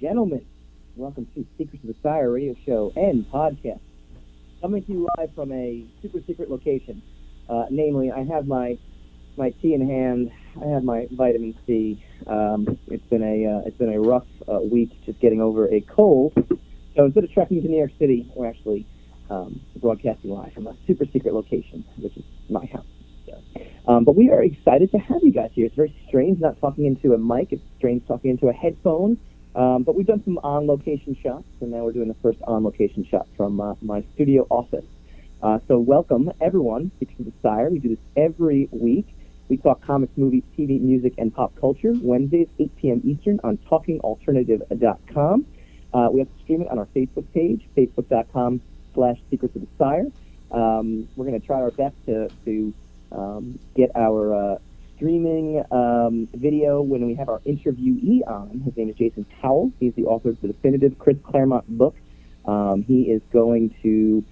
gentlemen. Welcome to Secrets of the Sire radio show and podcast. Coming to you live from a super secret location. Uh, namely, I have my my tea in hand. I have my vitamin C. Um, it's been a uh, it's been a rough uh, week just getting over a cold. So instead of trekking to New York City, we're actually um, broadcasting live from a super secret location, which is my house. Um, but we are excited to have you guys here. It's very strange not talking into a mic. It's strange talking into a headphone. Um, but we've done some on-location shots, and now we're doing the first on-location shot from uh, my studio office. Uh, so welcome, everyone, to the Sire. We do this every week. We talk comics, movies, TV, music, and pop culture. Wednesdays, 8 p.m. Eastern on TalkingAlternative.com. Uh, we have to stream it on our Facebook page, facebook.com slash Secrets of the Sire. Um, we're going to try our best to, to um, get our uh, streaming um, video when we have our interviewee on. His name is Jason Powell. He's the author of the definitive Chris Claremont book. Um, he is going to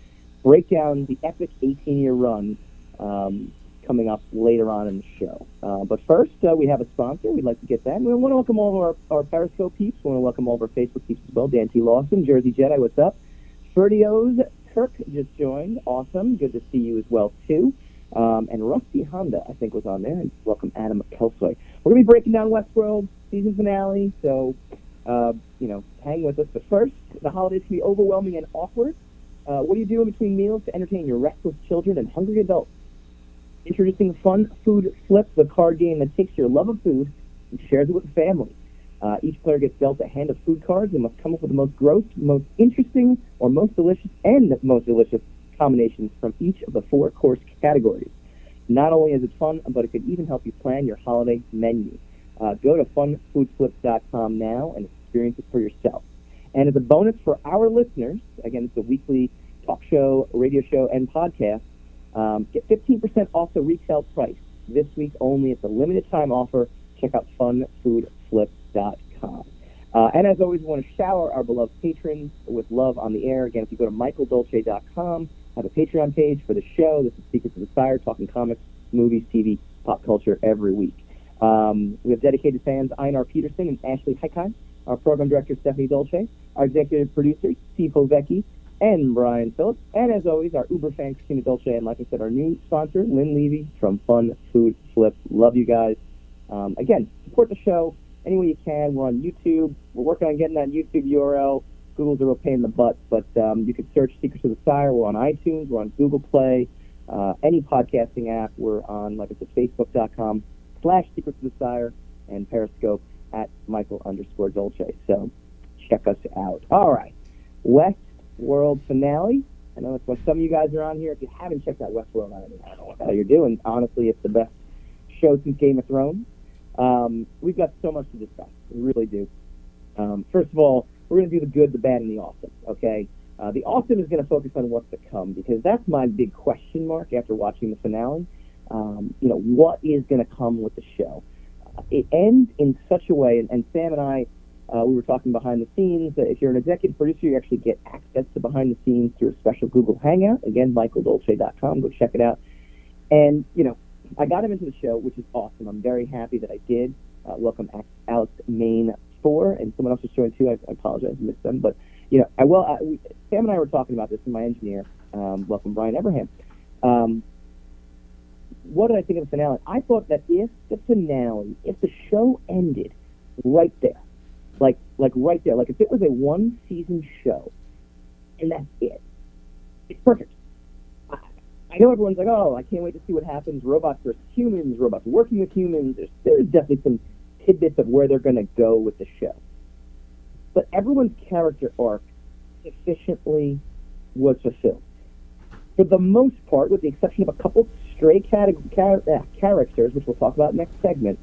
break down the epic 18-year run um, coming up later on in the show. Uh, but first, uh, we have a sponsor. We'd like to get that. We want to welcome all of our, our Periscope peeps. We want to welcome all of our Facebook peeps as well. Dan T. Lawson, Jersey Jedi, what's up? Ferdios Kirk just joined. Awesome. Good to see you as well, too. Um, and Rusty Honda, I think, was on there. And welcome Adam Kelsoy. We're going to be breaking down Westworld season finale, so, uh, you know, hang with us. But first, the holidays can be overwhelming and awkward. Uh, what do you do in between meals to entertain your restless children and hungry adults? Introducing Fun Food Flip, the card game that takes your love of food and shares it with the family. Uh, each player gets dealt a hand of food cards and must come up with the most gross, most interesting, or most delicious and most delicious combinations from each of the four course categories. Not only is it fun, but it could even help you plan your holiday menu. Uh, go to funfoodflips.com now and experience it for yourself. And as a bonus for our listeners, again, it's a weekly talk show, radio show, and podcast, um, get 15% off the retail price this week only. It's a limited time offer. Check out funfoodflip.com. Uh, and as always, we want to shower our beloved patrons with love on the air. Again, if you go to michaeldolce.com, have a Patreon page for the show. This is Secrets of the Sire, talking comics, movies, TV, pop culture every week. Um, we have dedicated fans Einar Peterson and Ashley Heikai, our program director Stephanie Dolce, our executive producers Steve Hovecki and Brian Phillips, and as always, our Uber fan Christina Dolce, and like I said, our new sponsor Lynn Levy from Fun Food Flip. Love you guys. Um, again, support the show any way you can. We're on YouTube. We're working on getting that YouTube URL. Google's a real pain in the butt, but um, you can search Secrets of the Sire. We're on iTunes. We're on Google Play. Uh, any podcasting app. We're on, like I said, Facebook.com slash Secrets of the Sire and Periscope at Michael underscore Dolce. So check us out. All right. West World finale. I know that's why some of you guys are on here. If you haven't checked out Westworld, I don't know what the hell you're doing. Honestly, it's the best show since Game of Thrones. Um, we've got so much to discuss. We really do. Um, first of all, we're going to do the good, the bad, and the awesome. Okay. Uh, the awesome is going to focus on what's to come because that's my big question mark after watching the finale. Um, you know, what is going to come with the show? Uh, it ends in such a way, and, and Sam and I, uh, we were talking behind the scenes. That if you're an executive producer, you actually get access to behind the scenes through a special Google Hangout. Again, michaeldolce.com. Go check it out. And you know, I got him into the show, which is awesome. I'm very happy that I did. Uh, welcome Alex Main four, and someone else was joined too. I, I apologize, I missed them, but you know, I will. I, we, Sam and I were talking about this, and my engineer, um, welcome Brian Everham. Um, what did I think of the finale? I thought that if the finale, if the show ended right there, like like right there, like if it was a one season show, and that's it, it's perfect. I, I know everyone's like, oh, I can't wait to see what happens. Robots versus humans, robots working with humans. There's, there's definitely some tidbits of where they're going to go with the show. But everyone's character arc sufficiently was fulfilled. For the most part, with the exception of a couple stray cat- car- uh, characters, which we'll talk about next segment,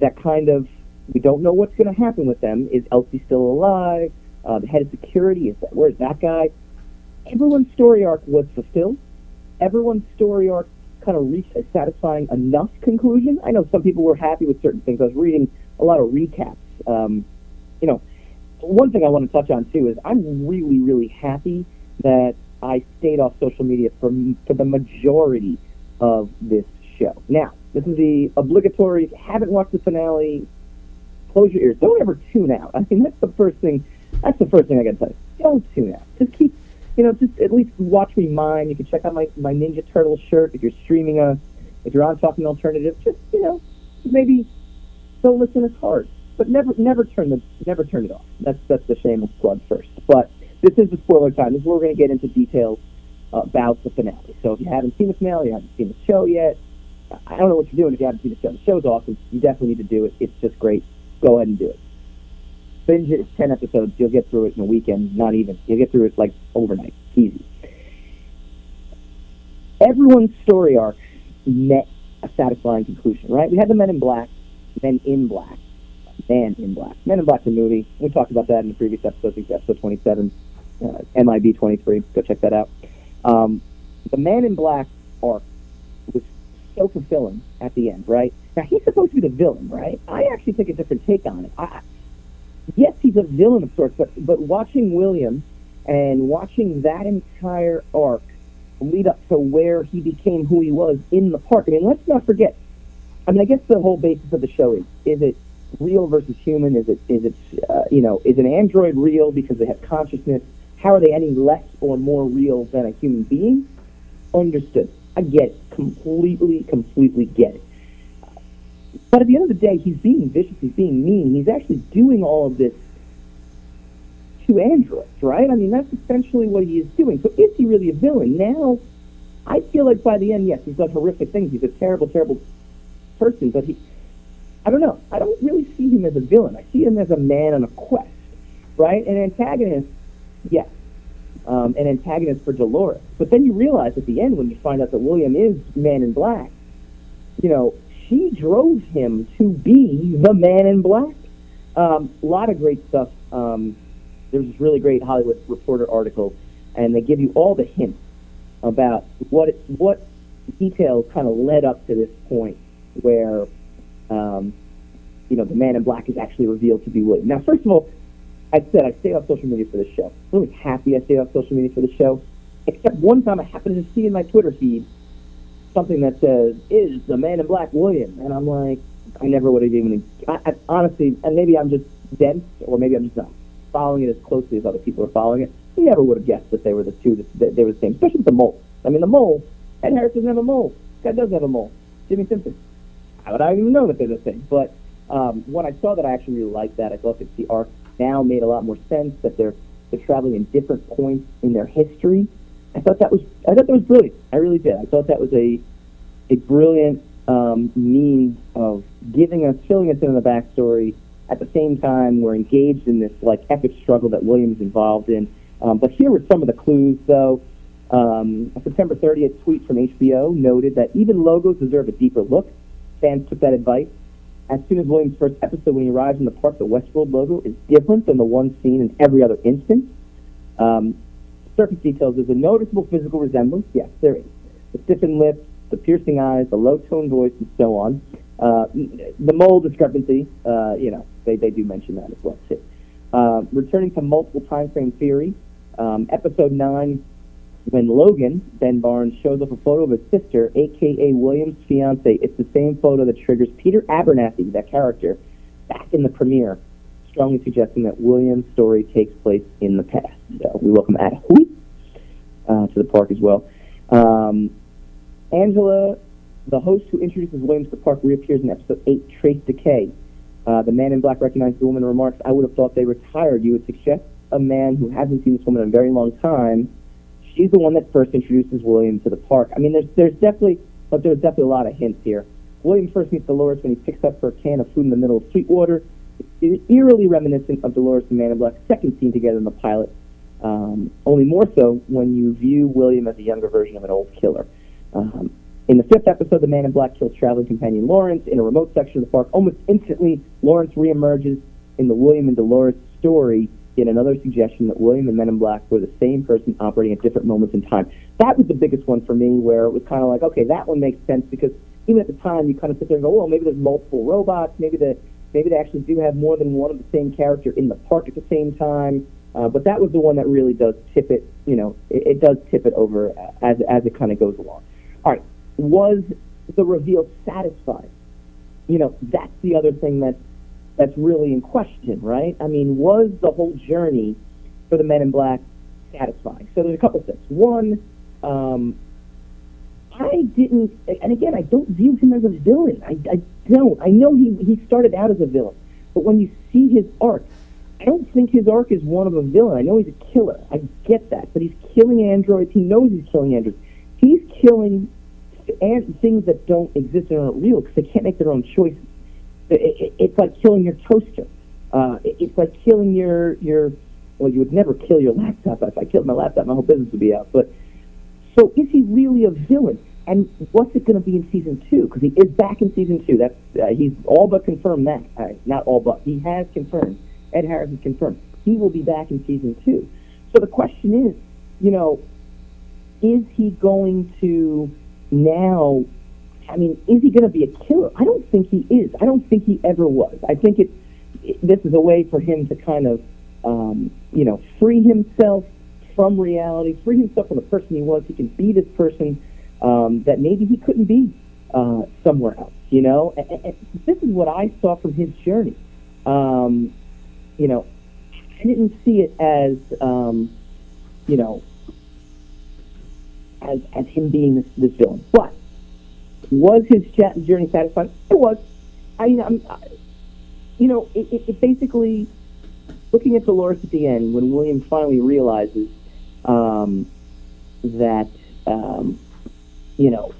that kind of, we don't know what's going to happen with them. Is Elsie still alive? Uh, the head of security, is that, where's that guy? Everyone's story arc was fulfilled. Everyone's story arc kind of reach a satisfying enough conclusion. I know some people were happy with certain things. I was reading a lot of recaps. Um, you know, one thing I want to touch on too is I'm really, really happy that I stayed off social media for for the majority of this show. Now, this is the obligatory. If you haven't watched the finale, close your ears. Don't ever tune out. I mean, that's the first thing. That's the first thing I got to tell you. Don't tune out. Just keep, you know, just at least watch me mine. You can check out my my Ninja Turtle shirt if you're streaming us. If you're on Talking Alternative, just you know, maybe don't listen as hard, but never never turn the never turn it off. That's that's the shameless plug first. But this is the spoiler time. This is where we're going to get into details about the finale. So if you haven't seen the finale, you haven't seen the show yet, I don't know what you're doing if you haven't seen the show. The show's awesome. You definitely need to do it. It's just great. Go ahead and do it. Binge it. It's 10 episodes. You'll get through it in a weekend. Not even. You'll get through it like overnight. Easy. Everyone's story arc met a satisfying conclusion, right? We had the Men in Black, Men in Black, Man in Black. Men in Black, the movie. We talked about that in the previous episode, episode 27, uh, MIB 23. Go check that out. Um, the Man in Black arc was so fulfilling at the end, right? Now he's supposed to be the villain, right? I actually take a different take on it. I, yes, he's a villain of sorts, but but watching William and watching that entire arc lead up to where he became who he was in the park. I mean, let's not forget. I mean, I guess the whole basis of the show is: is it real versus human? Is it is it uh, you know is an android real because they have consciousness? How are they any less or more real than a human being? Understood. I get it. Completely, completely get it. But at the end of the day, he's being vicious. He's being mean. He's actually doing all of this to androids, right? I mean, that's essentially what he is doing. So is he really a villain? Now, I feel like by the end, yes, he's done horrific things. He's a terrible, terrible person. But he, I don't know. I don't really see him as a villain. I see him as a man on a quest, right? An antagonist yes, um, an antagonist for Dolores. But then you realize at the end when you find out that William is Man in Black, you know, she drove him to be the Man in Black. Um, a lot of great stuff. Um, there's this really great Hollywood Reporter article, and they give you all the hints about what what details kind of led up to this point where, um, you know, the Man in Black is actually revealed to be William. Now, first of all, I said I stay off social media for the show. I'm really happy I stay off social media for the show. Except one time I happened to see in my Twitter feed something that says, is the man in black William? And I'm like, I never would have even, I, I, honestly, and maybe I'm just dense, or maybe I'm just not following it as closely as other people are following it. You never would have guessed that they were the two, that they were the same, especially with the mole. I mean, the mole, Ed Harris doesn't have a mole. Guy does have a mole. Jimmy Simpson. How would I even know that they're the same? But um, when I saw that, I actually really liked that. I thought that the arc now made a lot more sense that they're they're traveling in different points in their history. I thought that was I thought that was brilliant. I really did. I thought that was a a brilliant um, means of giving us filling us in on the backstory. At the same time, we're engaged in this like epic struggle that Williams involved in. Um, but here were some of the clues, though. Um, a September 30th tweet from HBO noted that even logos deserve a deeper look. Fans took that advice as soon as Williams' first episode, when he arrives in the park, the Westworld logo is different than the one seen in every other instance. Um, surface details, there's a noticeable physical resemblance. Yes, there is. The stiffened lips, the piercing eyes, the low-toned voice, and so on. Uh, the mole discrepancy, uh, you know, they, they do mention that as well, too. Uh, returning to multiple time frame theory, um, episode 9 when Logan, Ben Barnes, shows up a photo of his sister, aka William's fiance, it's the same photo that triggers Peter Abernathy, that character, back in the premiere, strongly suggesting that William's story takes place in the past. So we welcome Ad Hui uh, to the park as well. Um, Angela, the host who introduces William to the park, reappears in episode 8, Trace Decay. Uh, the man in black recognizes the woman and remarks, I would have thought they retired. You would suggest a man who hasn't seen this woman in a very long time she's the one that first introduces William to the park. I mean, there's there's definitely, but there's definitely a lot of hints here. William first meets Dolores when he picks up her can of food in the middle of Sweetwater. Eerily reminiscent of Dolores and Man in Black's second scene together in the pilot. Um, only more so when you view William as a younger version of an old killer. Um, in the fifth episode, the Man in Black kills traveling companion Lawrence in a remote section of the park. Almost instantly, Lawrence reemerges in the William and Dolores story yet another suggestion that William and Men in Black were the same person operating at different moments in time. That was the biggest one for me, where it was kind of like, okay, that one makes sense because even at the time you kind of sit there and go, well, maybe there's multiple robots, maybe the maybe they actually do have more than one of the same character in the park at the same time. Uh, but that was the one that really does tip it, you know, it, it does tip it over as as it kind of goes along. All right, was the reveal satisfying? You know, that's the other thing that that's really in question, right? I mean, was the whole journey for the Men in Black satisfying? So there's a couple things. One, um, I didn't, and again, I don't view him as a villain. I, I don't. I know he he started out as a villain, but when you see his arc, I don't think his arc is one of a villain. I know he's a killer. I get that, but he's killing androids. He knows he's killing androids. He's killing things that don't exist and aren't real because they can't make their own choices. It, it, it's like killing your toaster. Uh, it, it's like killing your your. Well, you would never kill your laptop. If I killed my laptop, my whole business would be out. But so, is he really a villain? And what's it going to be in season two? Because he is back in season two. That's uh, he's all but confirmed that. Uh, not all but he has confirmed. Ed Harris has confirmed he will be back in season two. So the question is, you know, is he going to now? I mean, is he going to be a killer? I don't think he is. I don't think he ever was. I think it. this is a way for him to kind of, um, you know, free himself from reality, free himself from the person he was. He can be this person um, that maybe he couldn't be uh, somewhere else. You know, and, and this is what I saw from his journey. Um, you know, I didn't see it as, um, you know, as as him being this, this villain. But was his journey satisfying? It was. I, I'm, I, you know, it, it, it basically looking at Dolores at the end when William finally realizes um, that um, you know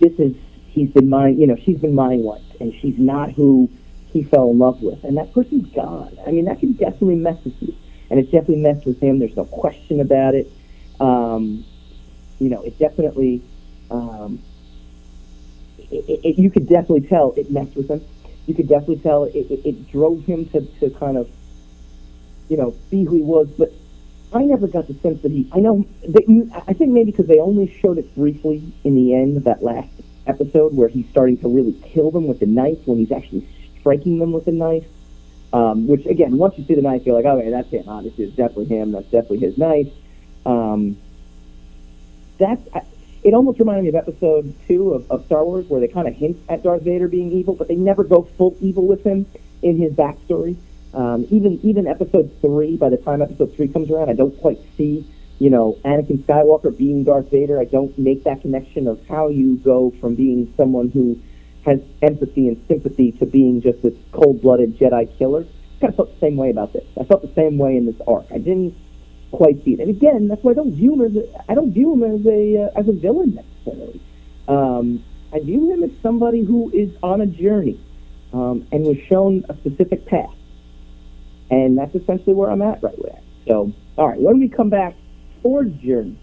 this is he's been mind you know she's been mind wiped and she's not who he fell in love with and that person's gone. I mean that can definitely mess with you and it definitely messed with him. There's no question about it. Um, you know, it definitely um, it, it, you could definitely tell it messed with him. You could definitely tell it, it, it drove him to, to kind of, you know, be who he was. But I never got the sense that he. I know. They, I think maybe because they only showed it briefly in the end of that last episode where he's starting to really kill them with the knife when he's actually striking them with the knife. Um, which again, once you see the knife, you're like, okay, that's him. Obviously, it's definitely him. That's definitely his knife. Um, that's it almost reminded me of episode two of, of Star Wars, where they kind of hint at Darth Vader being evil, but they never go full evil with him in his backstory. Um, even even episode three, by the time episode three comes around, I don't quite see you know Anakin Skywalker being Darth Vader. I don't make that connection of how you go from being someone who has empathy and sympathy to being just this cold-blooded Jedi killer. I kind of felt the same way about this. I felt the same way in this arc. I didn't quite see it. And again, that's why I don't view him as a, I don't view him as a uh, as a villain necessarily. Um, I view him as somebody who is on a journey um, and was shown a specific path, and that's essentially where I'm at right now. So, all right, when we come back, Ford's journey,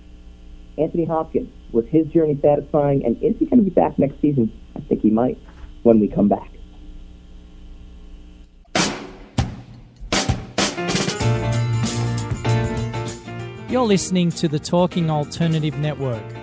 Anthony Hopkins, was his journey satisfying, and is he going to be back next season? I think he might when we come back. You're listening to the Talking Alternative Network.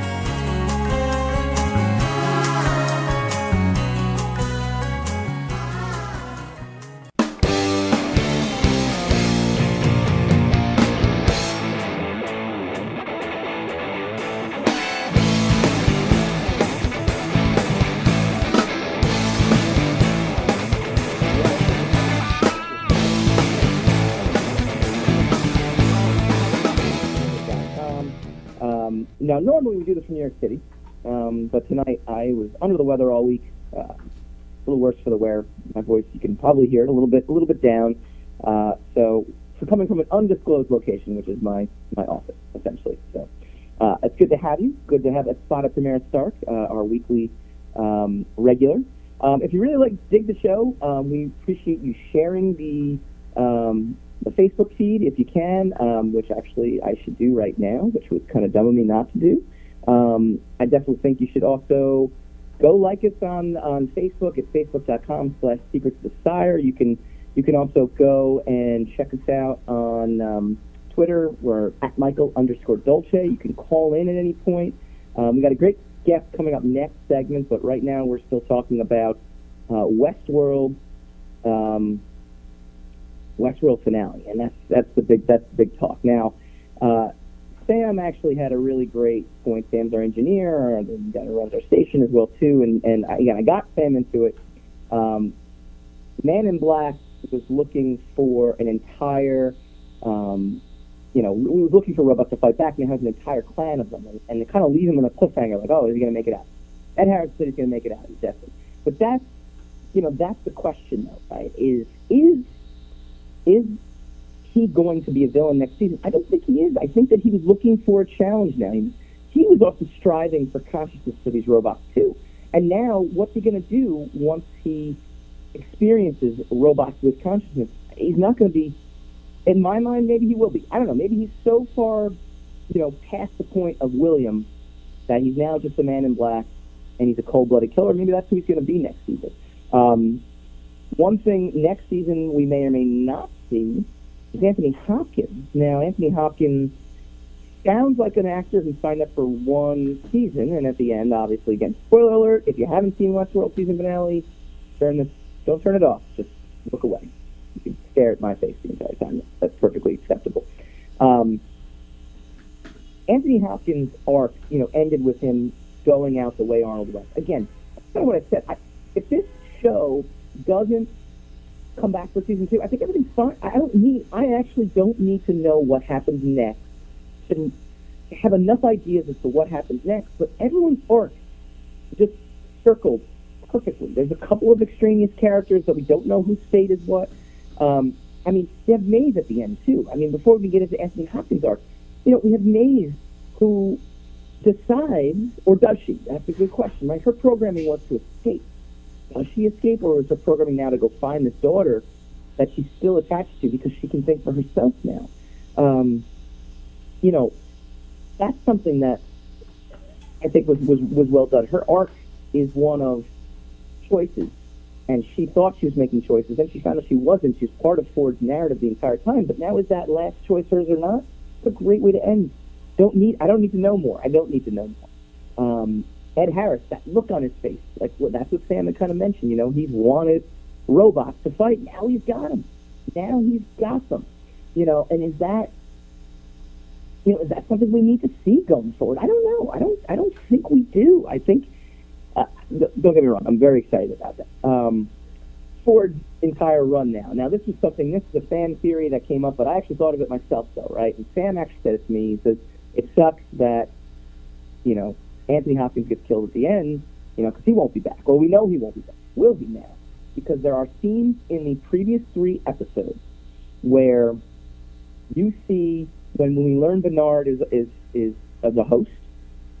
Now, normally we do this from New York City, um, but tonight I was under the weather all week. Uh, a little worse for the wear. My voice, you can probably hear it a little bit, a little bit down. Uh, so, so coming from an undisclosed location, which is my my office essentially. So uh, it's good to have you. Good to have a spot at Tamara Stark, uh, our weekly um, regular. Um, if you really like dig the show, um, we appreciate you sharing the um, the Facebook feed if you can, um, which actually I should do right now, which was kind of dumb of me not to do. Um, I definitely think you should also go like us on on Facebook at facebook.com slash secrets of the sire. You can you can also go and check us out on um, Twitter. We're at Michael underscore Dolce. You can call in at any point. Um, we got a great guest coming up next segment, but right now we're still talking about uh, Westworld, um, Westworld finale, and that's that's the big that's the big talk. Now, uh, Sam actually had a really great point. Sam's our engineer, the guy who runs our station as well too. And and I, again, I got Sam into it. Um, Man in Black was looking for an entire, um, you know, we was looking for robots to fight back, and he has an entire clan of them, and, and they kind of leave him in a cliffhanger, like, oh, is he going to make it out? Ed Harris said he's going to make it out, he's definitely. But that's, you know, that's the question, though, right? Is is is he going to be a villain next season? I don't think he is. I think that he was looking for a challenge now. He, he was also striving for consciousness for these robots too. And now, what's he going to do once he experiences robots with consciousness? He's not going to be. In my mind, maybe he will be. I don't know. Maybe he's so far, you know, past the point of William that he's now just a man in black and he's a cold-blooded killer. Maybe that's who he's going to be next season. Um, one thing next season we may or may not see is Anthony Hopkins. Now, Anthony Hopkins sounds like an actor who signed up for one season, and at the end, obviously, again, spoiler alert, if you haven't seen Westworld season finale, turn this, don't turn it off. Just look away. You can stare at my face the entire time. That's perfectly acceptable. Um, Anthony Hopkins' arc, you know, ended with him going out the way Arnold went. Again, that's kind of what I said. I, if this show doesn't come back for season two, I think everything's fine. I don't need. I actually don't need to know what happens next to have enough ideas as to what happens next. But everyone's arc just circled perfectly. There's a couple of extraneous characters that we don't know whose fate is what. Um, I mean, they have Maeve at the end too. I mean, before we get into Anthony Hopkins' arc, you know, we have Maeve who decides, or does she? That's a good question, right? Her programming was to escape. Does she escape, or is her programming now to go find this daughter that she's still attached to because she can think for herself now? Um, you know, that's something that I think was, was, was well done. Her arc is one of choices, and she thought she was making choices, and she found out she wasn't. She was part of Ford's narrative the entire time, but now is that last choice hers or not? It's a great way to end. Don't need. I don't need to know more. I don't need to know more. Um, Ed Harris, that look on his face, like well, that's what Sam had kind of mentioned. You know, he's wanted robots to fight. Now he's got them. Now he's got them. You know, and is that you know is that something we need to see going forward? I don't know. I don't. I don't think we do. I think. Uh, don't get me wrong. I'm very excited about that. Um, Ford's entire run now. Now this is something. This is a fan theory that came up, but I actually thought of it myself, though. Right? And Sam actually said it to me. He says it sucks that you know Anthony Hopkins gets killed at the end, you know, because he won't be back. Well, we know he won't be back. Will he now? Because there are scenes in the previous three episodes where you see when, we learn Bernard is is is a host,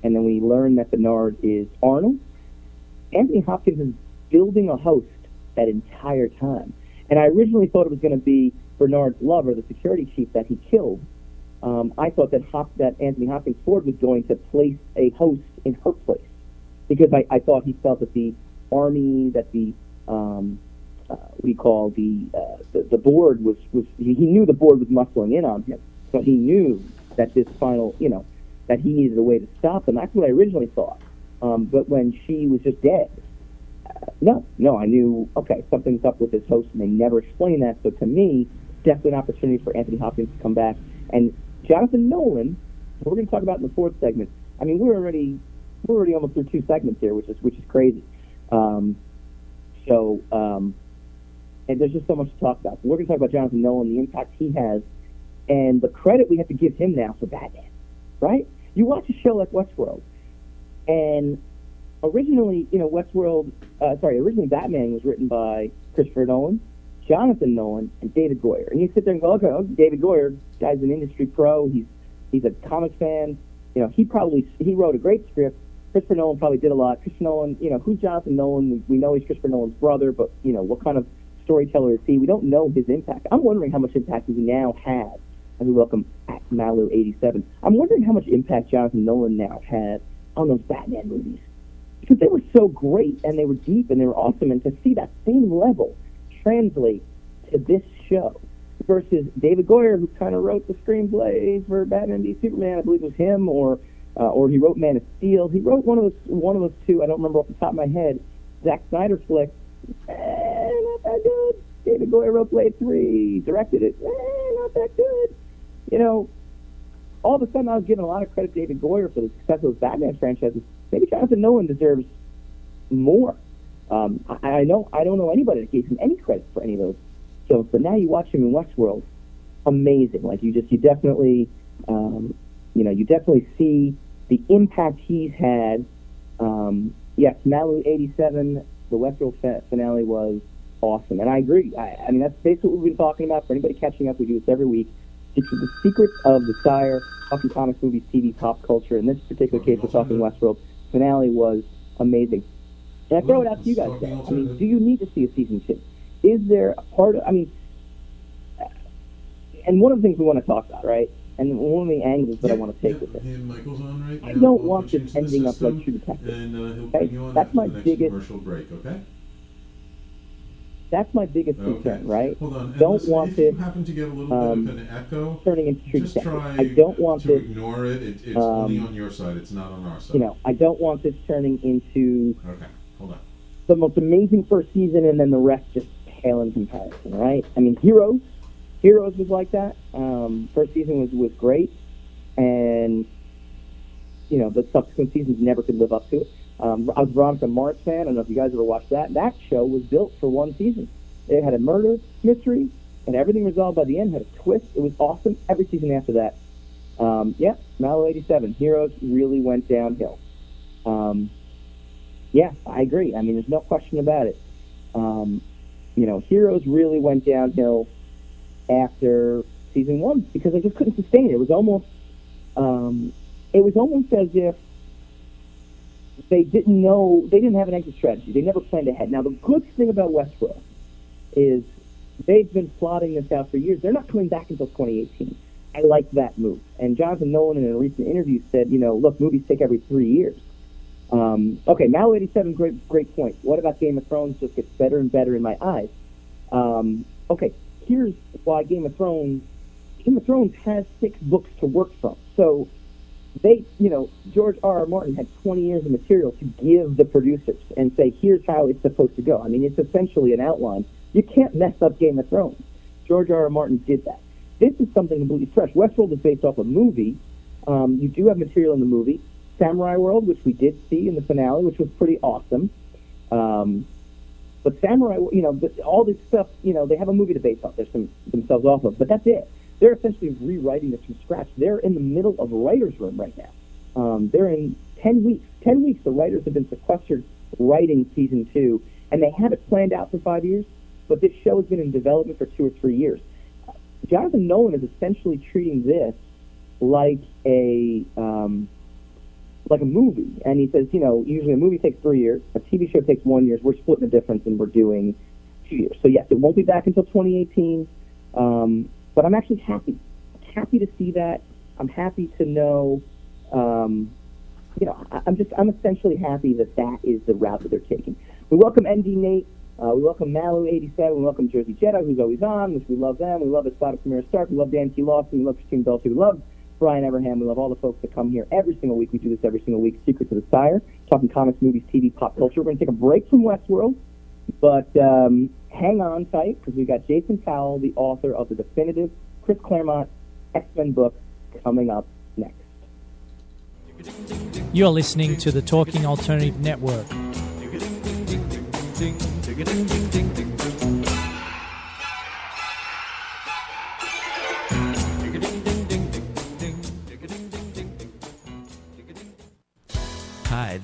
and then we learn that Bernard is Arnold. Anthony Hopkins is building a host that entire time, and I originally thought it was going to be Bernard's lover, the security chief that he killed. Um, I thought that Hop, that Anthony Hopkins Ford was going to place a host in her place because I, I thought he felt that the army, that the um, uh, we call the, uh, the the board was was he knew the board was muscling in on him, so he knew that this final, you know, that he needed a way to stop them. That's what I originally thought. Um, but when she was just dead, uh, no, no, I knew okay, something's up with this host, and they never explained that. So to me, definitely an opportunity for Anthony Hopkins to come back and Jonathan Nolan. We're going to talk about in the fourth segment. I mean, we're already we're already almost through two segments here, which is which is crazy. Um, so, um, and there's just so much to talk about. So we're going to talk about Jonathan Nolan, the impact he has, and the credit we have to give him now for Batman. Right? You watch a show like Westworld, and originally, you know, Westworld. Uh, sorry, originally Batman was written by Christopher Nolan, Jonathan Nolan and David Goyer. And you sit there and go, okay, well, David Goyer, guy's an industry pro. He's he's a comic fan. You know, he probably he wrote a great script. Christopher Nolan probably did a lot. Christopher Nolan, you know, who's Jonathan Nolan? We, we know he's Christopher Nolan's brother, but you know, what kind of storyteller is he? We don't know his impact. I'm wondering how much impact he now has. And we welcome at Malu87. I'm wondering how much impact Jonathan Nolan now has on those Batman movies because they were so great and they were deep and they were awesome. And to see that same level translate to this show versus David Goyer, who kind of wrote the screenplays for Batman v Superman, I believe it was him, or uh, or he wrote Man of Steel. He wrote one of those one of those two. I don't remember off the top of my head. Zack Snyder flick. Eh, not that good. David Goyer wrote Blade Three, directed it. Eh, not that good. You know, all of a sudden I was giving a lot of credit to David Goyer for the success of those Batman franchises. Maybe Jonathan Nolan deserves more. Um, I, I know I don't know anybody that gave him any credit for any of those films, but now you watch him in Westworld, amazing. Like you just you definitely um, you know you definitely see the impact he's had. Um, yes, Malu '87, the Westworld fa- finale was awesome, and I agree. I, I mean that's basically what we've been talking about. For anybody catching up, we do this every week. It's the secrets of the Sire, talking comics, movies, TV, pop culture. In this particular case, we're talking Westworld. Finale was amazing. And I throw it out to you guys. Though. I mean, do you need to see a season two? Is there a part of? I mean, and one of the things we want to talk about, right? And one of the angles that I want to take with it. Him, Michael's on right I don't want this ending up like True Detective. And uh, he'll Okay? bring you on That's my the next biggest- commercial break, okay? That's my biggest Okay. concern, right? Hold on. And Don't listen, want if this you happen to get a little um, bit of an echo, turning into True just Detective. try I don't want to this, ignore it. it it's um, only on your side. It's not on our side. you know, I don't want this turning into Okay. Hold on. the most amazing first season and then the rest just pale in comparison, right? I mean, Heroes, Heroes was like that. Um, first season was was great, and you know the subsequent seasons never could live up to it. Um, I was Veronica Mars fan. I don't know if you guys ever watched that. That show was built for one season. It had a murder mystery, and everything resolved by the end. Had a twist. It was awesome. Every season after that, um, yeah, Mallow '87, Heroes really went downhill. Um, yeah, I agree. I mean, there's no question about it. Um, you know, Heroes really went downhill after season one because they just couldn't sustain it. It was almost, um, it was almost as if they didn't know, they didn't have an exit strategy. They never planned ahead. Now, the good thing about Westworld is they've been plotting this out for years. They're not coming back until 2018. I like that move. And Jonathan Nolan in a recent interview said, you know, look, movies take every three years. Um, okay, now 87, great, great point. What about Game of Thrones just gets better and better in my eyes? Um, okay, here's why Game of Thrones, Game of Thrones has six books to work from. So they, you know, George R. R. Martin had 20 years of material to give the producers and say, here's how it's supposed to go. I mean, it's essentially an outline. You can't mess up Game of Thrones. George R. R. Martin did that. This is something completely fresh. Westworld is based off a movie. Um, you do have material in the movie. Samurai World, which we did see in the finale, which was pretty awesome. Um, but Samurai, you know, all this stuff, you know, they have a movie to base off their, some, themselves off of, but that's it. They're essentially rewriting this from scratch. They're in the middle of a writer's room right now. Um, they're in 10 weeks. 10 weeks, the writers have been sequestered writing season two, and they have it planned out for five years, but this show has been in development for two or three years. Jonathan Nolan is essentially treating this like a um, like a movie, and he says, you know, usually a movie takes three years, a TV show takes one year. We're splitting the difference, and we're doing two years. So yes, it won't be back until 2018, um, but I'm actually happy, happy to see that. I'm happy to know, um, you know, I, I'm just I'm essentially happy that that is the route that they're taking. We welcome ND Nate. Uh, we welcome Malu87. We welcome Jersey Jedi, who's always on, which we love them. We love Espada Premier Stark. We love Dan T. Lawson. We love Christine Dolce. We love Brian Everham. We love all the folks that come here every single week. We do this every single week. Secret to the Sire, talking comics, movies, TV, pop culture. We're going to take a break from Westworld, but um, hang on tight because we've got Jason Powell, the author of the definitive Chris Claremont X Men book, coming up next. You're listening to the Talking Alternative Network.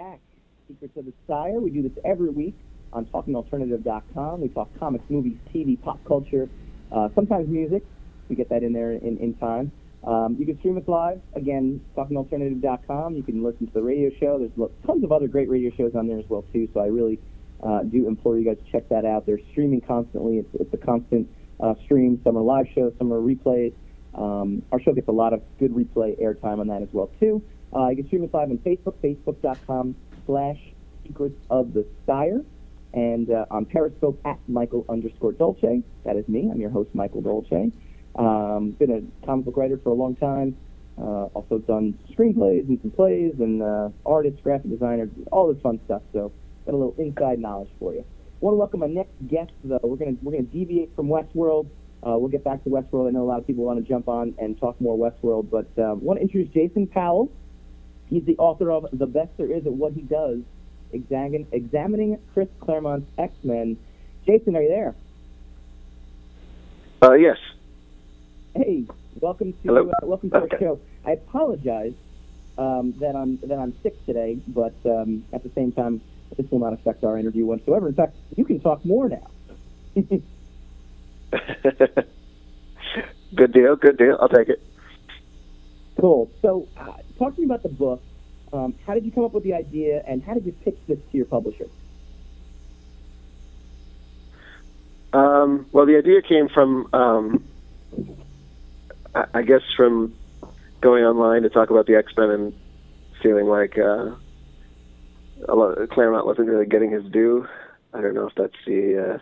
Back, Secrets of the Sire. We do this every week on TalkingAlternative.com. We talk comics, movies, TV, pop culture, uh, sometimes music. We get that in there in, in time. Um, you can stream us live, again, TalkingAlternative.com. You can listen to the radio show. There's tons of other great radio shows on there as well, too, so I really uh, do implore you guys to check that out. They're streaming constantly. It's, it's a constant uh, stream. Some are live shows, some are replays. Um, our show gets a lot of good replay airtime on that as well, too. Uh, you can stream us live on Facebook, facebook.com slash secrets of the sire, and uh, on Periscope at Michael underscore Dolce. That is me. I'm your host, Michael Dolce. Um, been a comic book writer for a long time. Uh, also done screenplays and some plays and uh, artist, graphic designer, all this fun stuff. So got a little inside knowledge for you. Want to welcome my next guest, though. We're gonna we're gonna deviate from Westworld. Uh, we'll get back to Westworld. I know a lot of people want to jump on and talk more Westworld, but um, want to introduce Jason Powell. He's the author of The Best There Is at What He Does, examining, examining Chris Claremont's X-Men. Jason, are you there? Uh, yes. Hey, welcome to Hello. uh, welcome to Okay. our show. I apologize um, that I'm that I'm sick today, but um, at the same time, this will not affect our interview whatsoever. In fact, you can talk more now. good deal. Good deal. I'll take it. Cool. So, uh, talk to me about the book. Um, how did you come up with the idea, and how did you pitch this to your publisher? Um, well, the idea came from, um, I, I guess, from going online to talk about the X Men and feeling like uh, a lot, Claremont wasn't really getting his due. I don't know if that's the uh,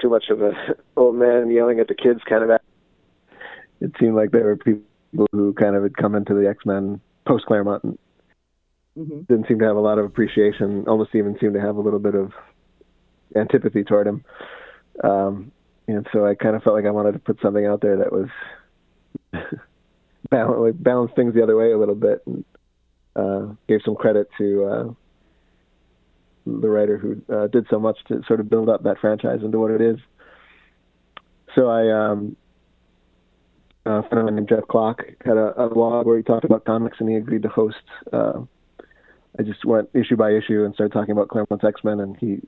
too much of a old man yelling at the kids kind of. act. It seemed like there were people who kind of had come into the X Men post Claremont Mm-hmm. didn't seem to have a lot of appreciation. Almost even seemed to have a little bit of antipathy toward him. Um, and so I kind of felt like I wanted to put something out there that was balance, balance things the other way a little bit, and uh, gave some credit to uh, the writer who uh, did so much to sort of build up that franchise into what it is. So I, um, a friend of mine named Geoff Klock had a, a blog where he talked about comics, and he agreed to host. Uh, I just went issue by issue and started talking about Claremont's X Men, and he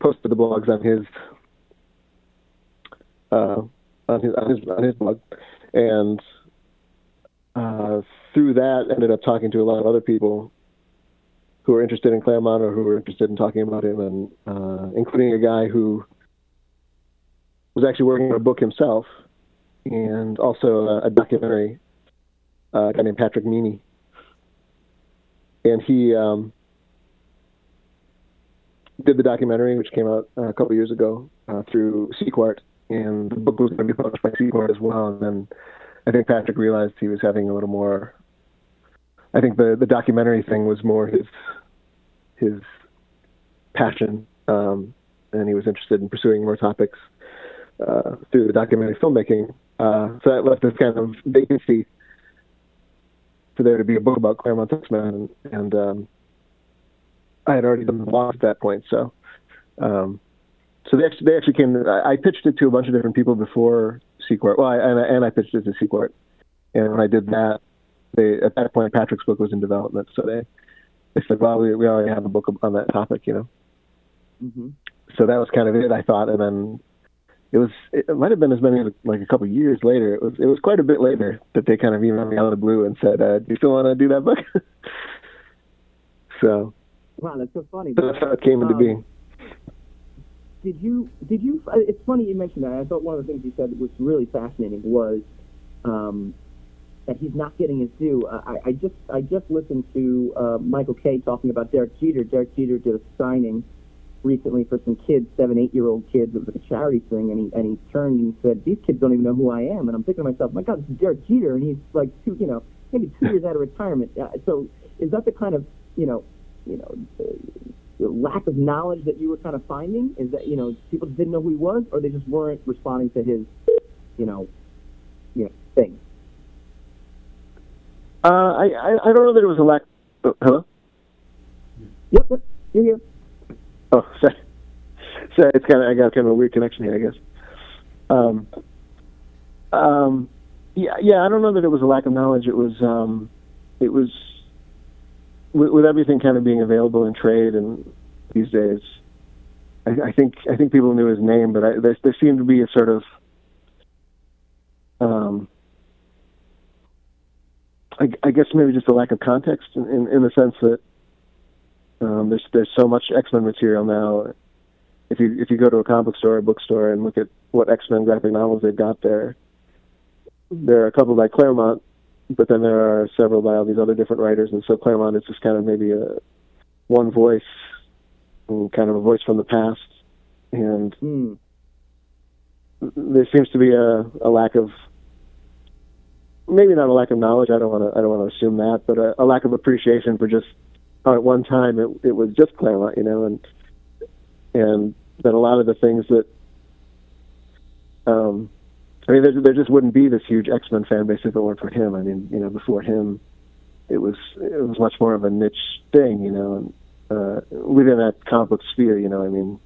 posted the blogs on his uh, on his on his on his blog, and uh, through that ended up talking to a lot of other people who were interested in Claremont or who were interested in talking about him, and uh, including a guy who was actually working on a book himself, and also a, a documentary. Uh, a guy named Patrick Meaney, and he um, did the documentary, which came out uh, a couple years ago uh, through Sequart, and the book was going to be published by Sequart as well. And then I think Patrick realized he was having a little more. I think the the documentary thing was more his his passion, um, and he was interested in pursuing more topics uh, through the documentary filmmaking. Uh, so that left this kind of vacancy for there to be a book about Claremont X-Men, and, and um, I had already done the blog at that point. So, um, so they actually, they actually came. I, I pitched it to a bunch of different people before Sequart. Well, I, and, I, and I pitched it to Sequart, and when I did that, they at that point Patrick's book was in development, so they they said, well, we we already have a book on that topic, you know. Mm-hmm. So that was kind of it, I thought, and then it was it might have been as many as like a couple of years later. It was it was quite a bit later that they kind of emailed me out of the blue and said, uh, "Do you still want to do that book?" so Wow, that's so funny. that's how it came into Um, being. Did you? Did you? uh, It's funny you mentioned that. I thought one of the things you said that was really fascinating was um, that he's not getting his due. Uh, I, I just I just listened to uh, Michael Kay talking about Derek Jeter. Derek Jeter did a signing recently for some kids, seven, eight year old kids. It was a charity thing, and he and he turned and said, "These kids don't even know who I am." And I'm thinking to myself, "My God, this is Derek Jeter, and he's like two, you know, maybe two years out of retirement." Uh, so is that the kind of you know, you know, uh, the lack of knowledge that you were kind of finding? Is that you know people didn't know who he was, or they just weren't responding to his, you know, you know, thing? Uh, I, I I don't know that it was a lack. Hello. Yep, yep, you're here. Oh, sorry. So it's kind of I got kind of a weird connection here, I guess. Um, um, yeah, yeah. I don't know that it was a lack of knowledge. It was, um, it was with, with everything kind of being available in trade and these days. I, I think I think people knew his name, but I, there, there seemed to be a sort of, um, I, I guess maybe just a lack of context in, in, in the sense that um, there's there's so much X Men material now. If you if you go to a comic store or bookstore and look at what X Men graphic novels they've got there, there are a couple by Claremont, but then there are several by all these other different writers, and so Claremont is just kind of maybe a one voice, and kind of a voice from the past, and Hmm. there seems to be a, a lack of maybe not a lack of knowledge. I don't want to I don't want to assume that, but a, a lack of appreciation for just how at one time it it was just Claremont, you know, and and that a lot of the things that um I mean there there just wouldn't be this huge X Men fan base if it weren't for him. I mean, you know, before him it was it was much more of a niche thing, you know, and uh within that comic book sphere, you know, I mean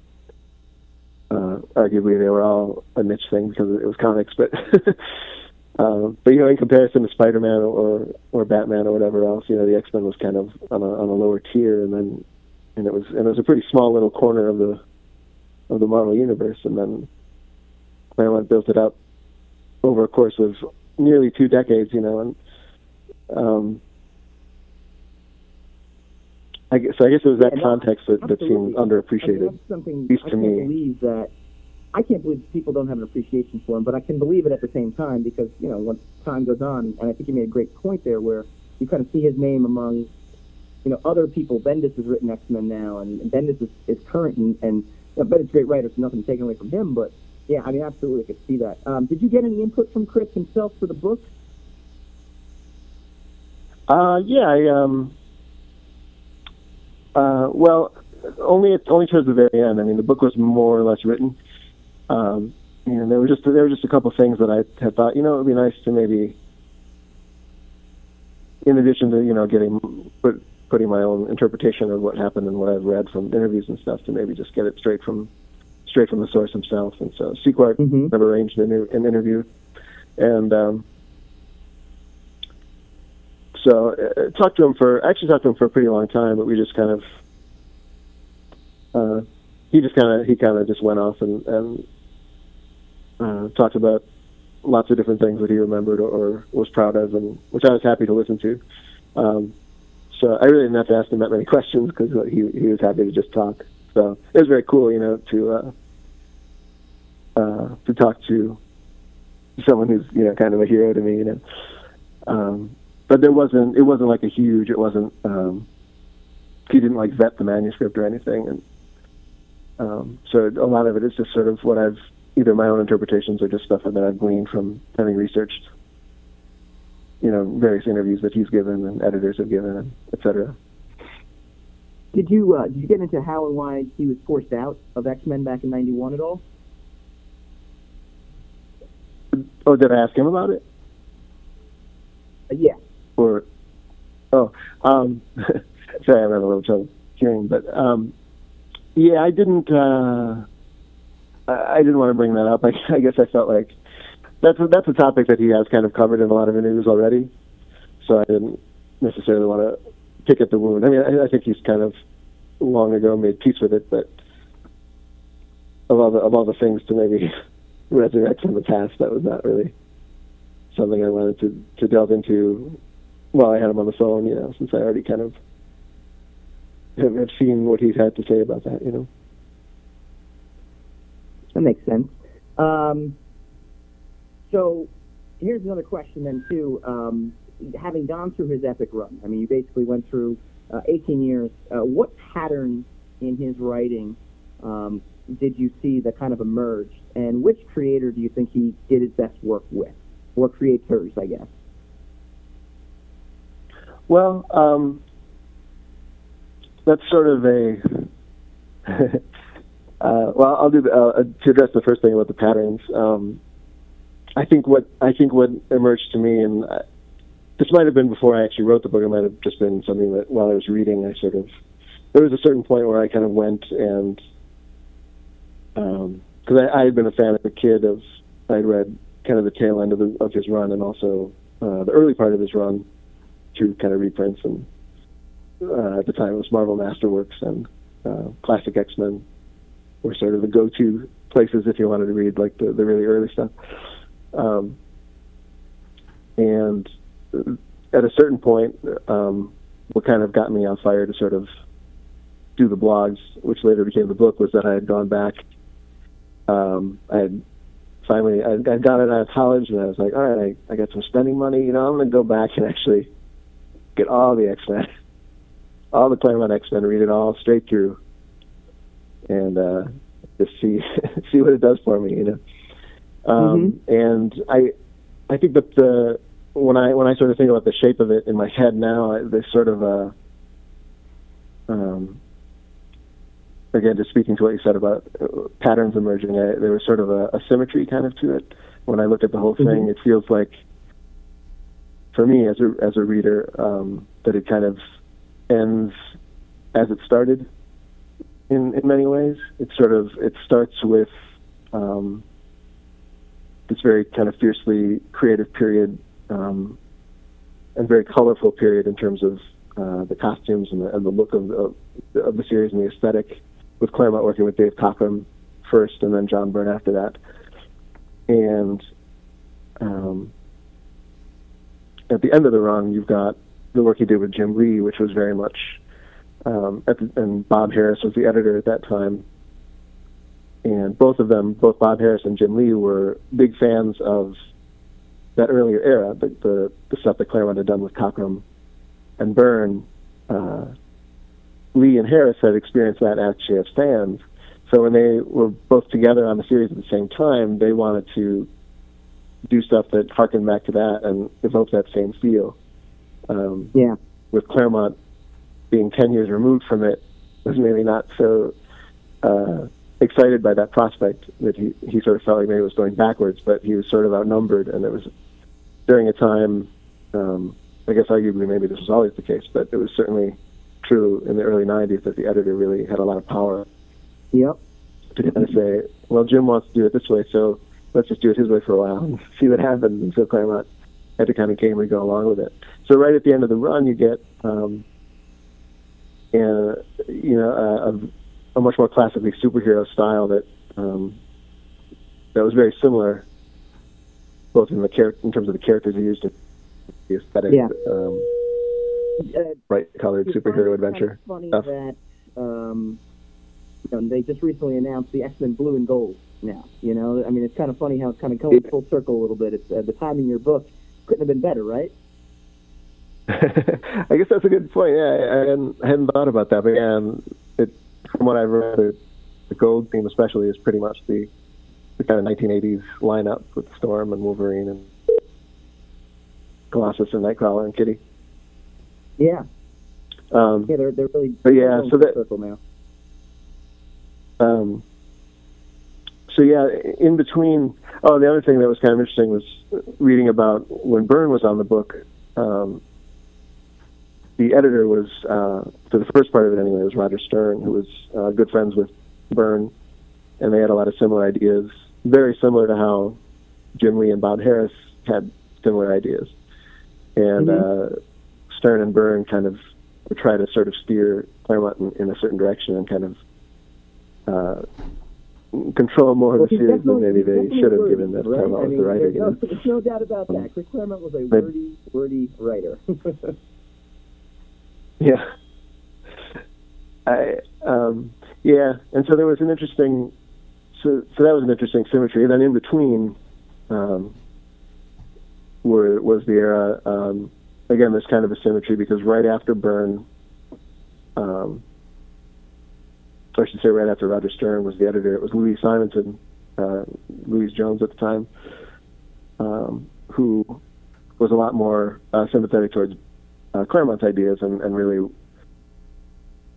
uh, arguably they were all a niche thing because it was comics, but uh, but you know in comparison to Spider-Man or or Batman or whatever else, you know the X-Men was kind of on a on a lower tier, and then and it was and it was a pretty small little corner of the of the Marvel universe, and then Claremont built it up over a course of nearly two decades, you know, and um, I guess so. I guess it was that context that, that seemed underappreciated. at least to me. believe that. I can't believe people don't have an appreciation for him, but I can believe it at the same time because you know once time goes on, and I think you made a great point there where you kind of see his name among you know other people. Bendis has written X Men now, and, and Bendis is, is current, and, and you know, Bendis great writer, so nothing taken away from him. But yeah, I mean, absolutely, I could see that. Um, did you get any input from Chris himself for the book? Uh, yeah, I, um, uh, well, only only towards the very end. I mean, the book was more or less written, um, and there were just there were just a couple things that I had thought, you know, it would be nice to maybe, in addition to you know getting put, putting my own interpretation of what happened and what I've read from interviews and stuff, to maybe just get it straight from straight from the source himself. And so, Sequart Mhm. have arranged an, an interview, and. Um, so uh, talked to him for I actually talked to him for a pretty long time, but we just kind of uh, he just kind of he kind of just went off and, and uh, talked about lots of different things that he remembered or, or was proud of, and which I was happy to listen to. Um, so I really didn't have to ask him that many questions because he he was happy to just talk. So it was very cool, you know, to uh, uh, to talk to someone who's you know kind of a hero to me, you know. Um, but there wasn't it wasn't like a huge it wasn't um he didn't like vet the manuscript or anything and um so a lot of it is just sort of what I've either my own interpretations or just stuff that I've gleaned from having researched you know various interviews that he's given and editors have given and et cetera. Did you uh, did you get into how and why he was forced out of X Men back in '91 at all? Oh, did I ask him about it? Uh, yeah. Or oh, um, sorry, I'm having a little trouble hearing, but um, yeah, I didn't. Uh, I, didn't want to bring that up. I, I guess I felt like that's a, that's a topic that he has kind of covered in a lot of interviews already, so I didn't necessarily want to pick at the wound. I mean, I, I think he's kind of long ago made peace with it, but of all the of all the things to maybe resurrect from the past. That was not really something I wanted to to delve into while I had him on the phone. You know, since I already kind of have seen what he's had to say about that. You know. That makes sense. Um, so here's another question then too. Um, having gone through his epic run, I mean, you basically went through uh, 18 years. Uh, what patterns in his writing um, did you see that kind of emerged, and which creator do you think he did his best work with, or creators, I guess? Well, um, that's sort of a. uh, well, I'll do uh, to address the first thing about the patterns. Um, I think what I think what emerged to me, and uh, this might have been before I actually wrote the book. It might have just been something that while I was reading, I sort of there was a certain point where I kind of went and because I, I had been a fan as a kid of I'd read kind of the tail end of, the, of his run and also uh, the early part of his run through kind of reprints and uh, at the time it was Marvel Masterworks and uh, Classic X Men were sort of the go-to places if you wanted to read like the, the really early stuff. Um, and at a certain point, um, what kind of got me on fire to sort of do the blogs, which later became the book, was that I had gone back. Um, I had finally I, I got it out of college, and I was like, all right, I, I got some spending money. You know, I'm going to go back and actually get all the X Men, all the Claremont X Men, read it all straight through, and uh, just see see what it does for me. You know, um, and I I think that the when I when I sort of think about the shape of it in my head now, there's sort of a um, again, just speaking to what you said about uh, patterns emerging, I, there was sort of a, a symmetry kind of to it. When I look at the whole thing, Mhm. it feels like, for me as a as a reader, um, that it kind of ends as it started. In in many ways, it sort of it starts with um, this very kind of fiercely creative period um, and very colorful period in terms of uh, the costumes and the, and the look of, of, of the series and the aesthetic, with Claremont working with Dave Cockrum first and then John Byrne after that. And um, at the end of the run, you've got the work he did with Jim Lee, which was very much, um, at the, and Bob Harras was the editor at that time. And both of them, both Bob Harras and Jim Lee, were big fans of that earlier era, the, the, the stuff that Claremont had done with Cockrum and Byrne. Uh, Lee and Harras had experienced that actually as fans. So when they were both together on the series at the same time, they wanted to do stuff that harkened back to that and evoke that same feel. Um, Yeah. with Claremont being 10 years removed from it, was maybe not so uh, excited by that prospect that he, he sort of felt like maybe it was going backwards, but he was sort of outnumbered. And it was during a time, um, I guess arguably maybe this was always the case, but it was certainly true in the early 90s that the editor really had a lot of power Yep. to kind of say, well, Jim wants to do it this way, so let's just do it his way for a while and see what happens. And so Claremont had to kind of gamely go along with it. So right at the end of the run, you get, um, uh, you know, a, a, a much more classically superhero style that um, that was very similar, both in the char- in terms of the characters he used, and the aesthetic, Yeah. um, Uh, bright-colored superhero adventure Kind of funny stuff. that um, you know, they just recently announced the X Men Blue and Gold. Now, you know, I mean, it's kind of funny how it's kind of going full circle a little bit. It's uh, the timing in your book couldn't have been better, right? I guess that's a good point. Yeah, I, I, hadn't, I hadn't thought about that, but yeah, um, it, from what I've read, it, the gold theme especially is pretty much the the kind of 1980s lineup with Storm and Wolverine and Colossus and Nightcrawler and Kitty. Yeah, Um, yeah, they're they're really But yeah, so that- circle now. Um, so yeah, in between. Oh, the other thing that was kind of interesting was reading about when Byrne was on the book. Um, the editor was, uh, for the first part of it anyway, was Roger Stern, who was uh, good friends with Byrne, and they had a lot of similar ideas, very similar to how Jim Lee and Bob Harras had similar ideas. And uh, Stern and Byrne kind of try to sort of steer Claremont in, in a certain direction and kind of uh, control more of the series than maybe they should have, wordy, given that right? Claremont I was mean, the writer. there's, no, there's no doubt about that. Chris Claremont was a wordy, wordy writer. Yeah. I um yeah, and so there was an interesting so so that was an interesting symmetry. And then in between um were was the era um again there's kind of a symmetry because right after Byrne um I should say right after Roger Stern was the editor, it was Louise Simonson, uh, Louise Jones at the time, um, who was a lot more uh, sympathetic towards uh, Claremont's ideas and, and really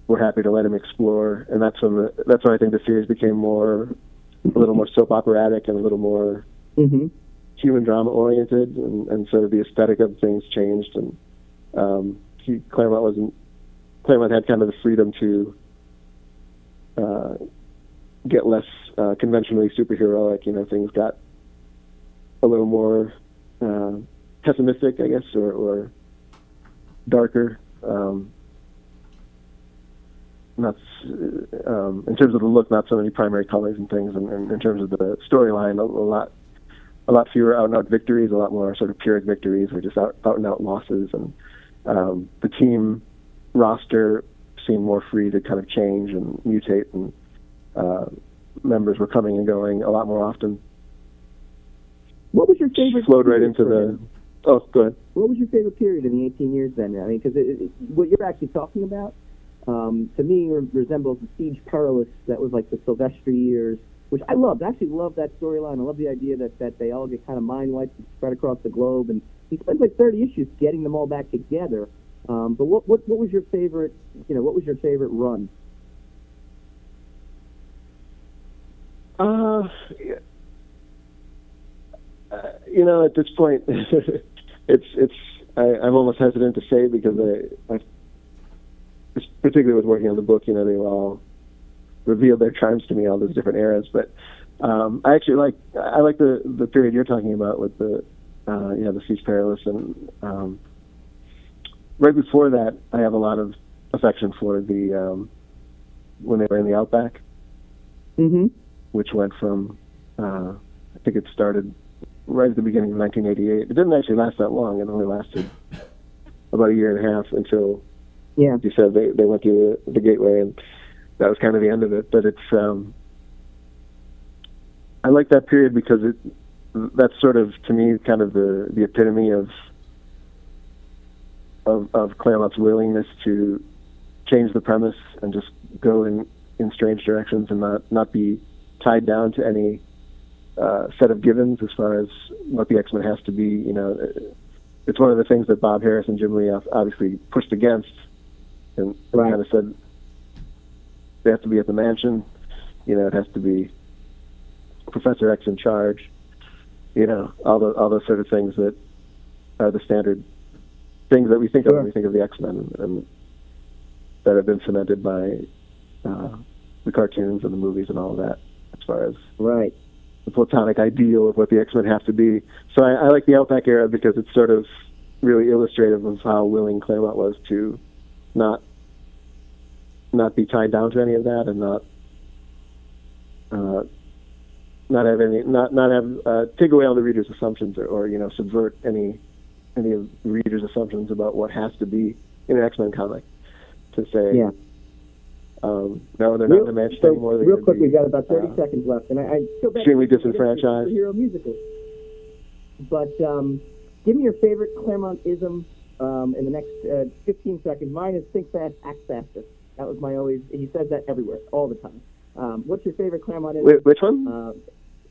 were happy to let him explore. And that's when the, that's when I think the series became more a little more soap operatic and a little more hmm human drama oriented, and, and so the aesthetic of things changed. And um, he, Claremont wasn't Claremont had kind of the freedom to uh, get less uh, conventionally superheroic. You know, things got a little more uh, pessimistic, I guess, or, or darker. Um, not um, in terms of the look, not so many primary colors and things, and, and in terms of the storyline, a, a lot, a lot fewer out and out victories, a lot more sort of pyrrhic victories, or just out out and out losses, and um, the team roster seemed more free to kind of change and mutate, and uh, members were coming and going a lot more often. What was your favorite? Flowed right into the. Oh, go ahead. What was your favorite period in the 18 years then? I mean, because what you're actually talking about, um, to me, re- resembles the Siege Perilous. That was like the Silvestri years, which I loved. I actually loved that storyline. I love the idea that, that they all get kind of mind wiped and spread across the globe. And he spends like 30 issues getting them all back together. Um, but what, what what was your favorite? You know, what was your favorite run? Uh, uh, you know, at this point, it's it's I, I'm almost hesitant to say because I, I, particularly with working on the book, you know, they all revealed their charms to me, all those different eras. But um, I actually like I like the the period you're talking about with the uh, yeah the Siege Perilous and um, right before that, I have a lot of affection for the um, when they were in the Outback Mm-hmm. which went from uh, I think it started right at the beginning of 1988. It didn't actually last that long. It only lasted about a year and a half until Yeah. you said they they went through the, the gateway, and that was kind of the end of it. But it's um, I like that period because it that's sort of to me kind of the the epitome of of, of Claremont's willingness to change the premise and just go in in strange directions and not not be tied down to any uh, set of givens as far as what the X Men has to be. You know, it's one of the things that Bob Harras and Jim Lee obviously pushed against, and Right. kind of said they have to be at the mansion. You know, it has to be Professor X in charge. You know, all the all those sort of things that are the standard things that we think of when we think of the X Men, and that have been cemented by uh, the cartoons and the movies and all of that, as far as Right. The platonic ideal of what the X Men have to be. So I, I like the Outback era because it's sort of really illustrative of how willing Claremont was to not not be tied down to any of that and not uh, not have any not not have uh, take away all the reader's assumptions or, or you know subvert any any of reader's assumptions about what has to be in an X Men comic to say Yeah. Um, no they're not Real, in the mansion so anymore. They're real quick, be, we've got about 30 uh, seconds left, and I, I feel bad extremely disenfranchised. Hero musical. But um, give me your favorite Claremont ism um, in the next uh, 15 seconds. Mine is think fast, act faster. That was my always. He says that everywhere, all the time. Um, what's your favorite Claremont ism? Wait, which one? Uh,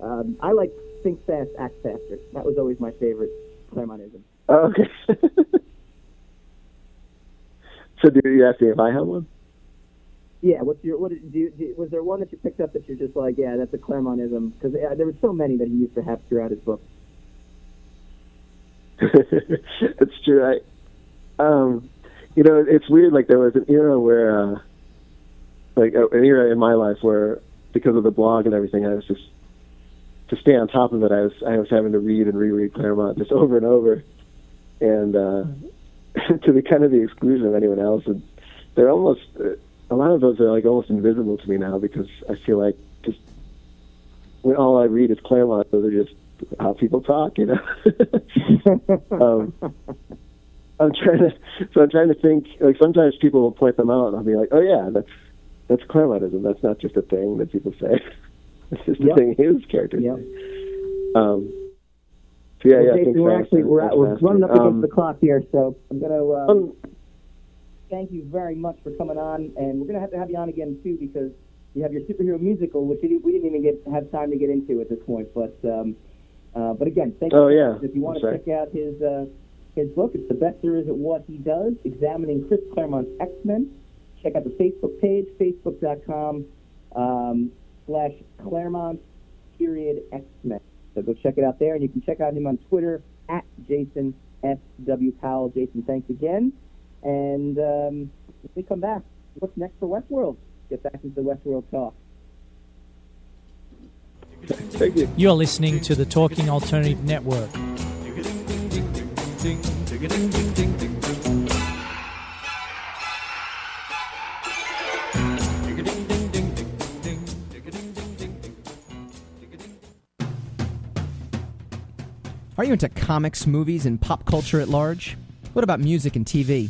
um, I like think fast, act faster. That was always my favorite Claremont ism. Oh, okay. so do you ask me if I have one? Yeah, what's your what? Do you, do you, was there one that you picked up that you're just like, yeah, that's a Claremontism? Because there were so many that he used to have throughout his book. it's true. I, um, you know, it's weird. Like there was an era where, uh, like an era in my life where, because of the blog and everything, I was just to stay on top of it. I was I was having to read and reread Claremont just over and over, and uh, to the kind of the exclusion of anyone else. And they're almost uh, a lot of those are like almost invisible to me now because I feel like just when all I read is Claremont, those are just how people talk, you know. um, I'm trying to, so I'm trying to think. Like sometimes people will point them out, and I'll be like, "Oh yeah, that's that's Claremontism. That's not just a thing that people say. it's just Yep. a thing his characters Yep. Um, so yeah, Well, yeah. Jason, we're actually we're, at, we're running up against fascinating. the clock here, so I'm gonna uh, Um, thank you very much for coming on, and we're gonna have to have you on again too because you have your superhero musical, which we didn't even get have time to get into at this point. But um, uh, but again, thank you. Oh, so yeah. If you want to check out his uh, his book, it's the best there is at what he does, examining Chris Claremont's X Men. Check out the Facebook page, facebook.com um, slash Claremont period X Men. So go check it out there, and you can check out him on Twitter at Jason S W Powell. Jason, thanks again. And um, when we come back, what's next for Westworld? Get back into the Westworld talk. thank you. You're listening to the Talking Alternative Network. Are you into comics, movies, and pop culture at large? What about music and TV?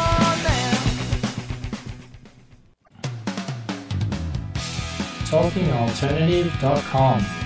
TalkingAlternative.com.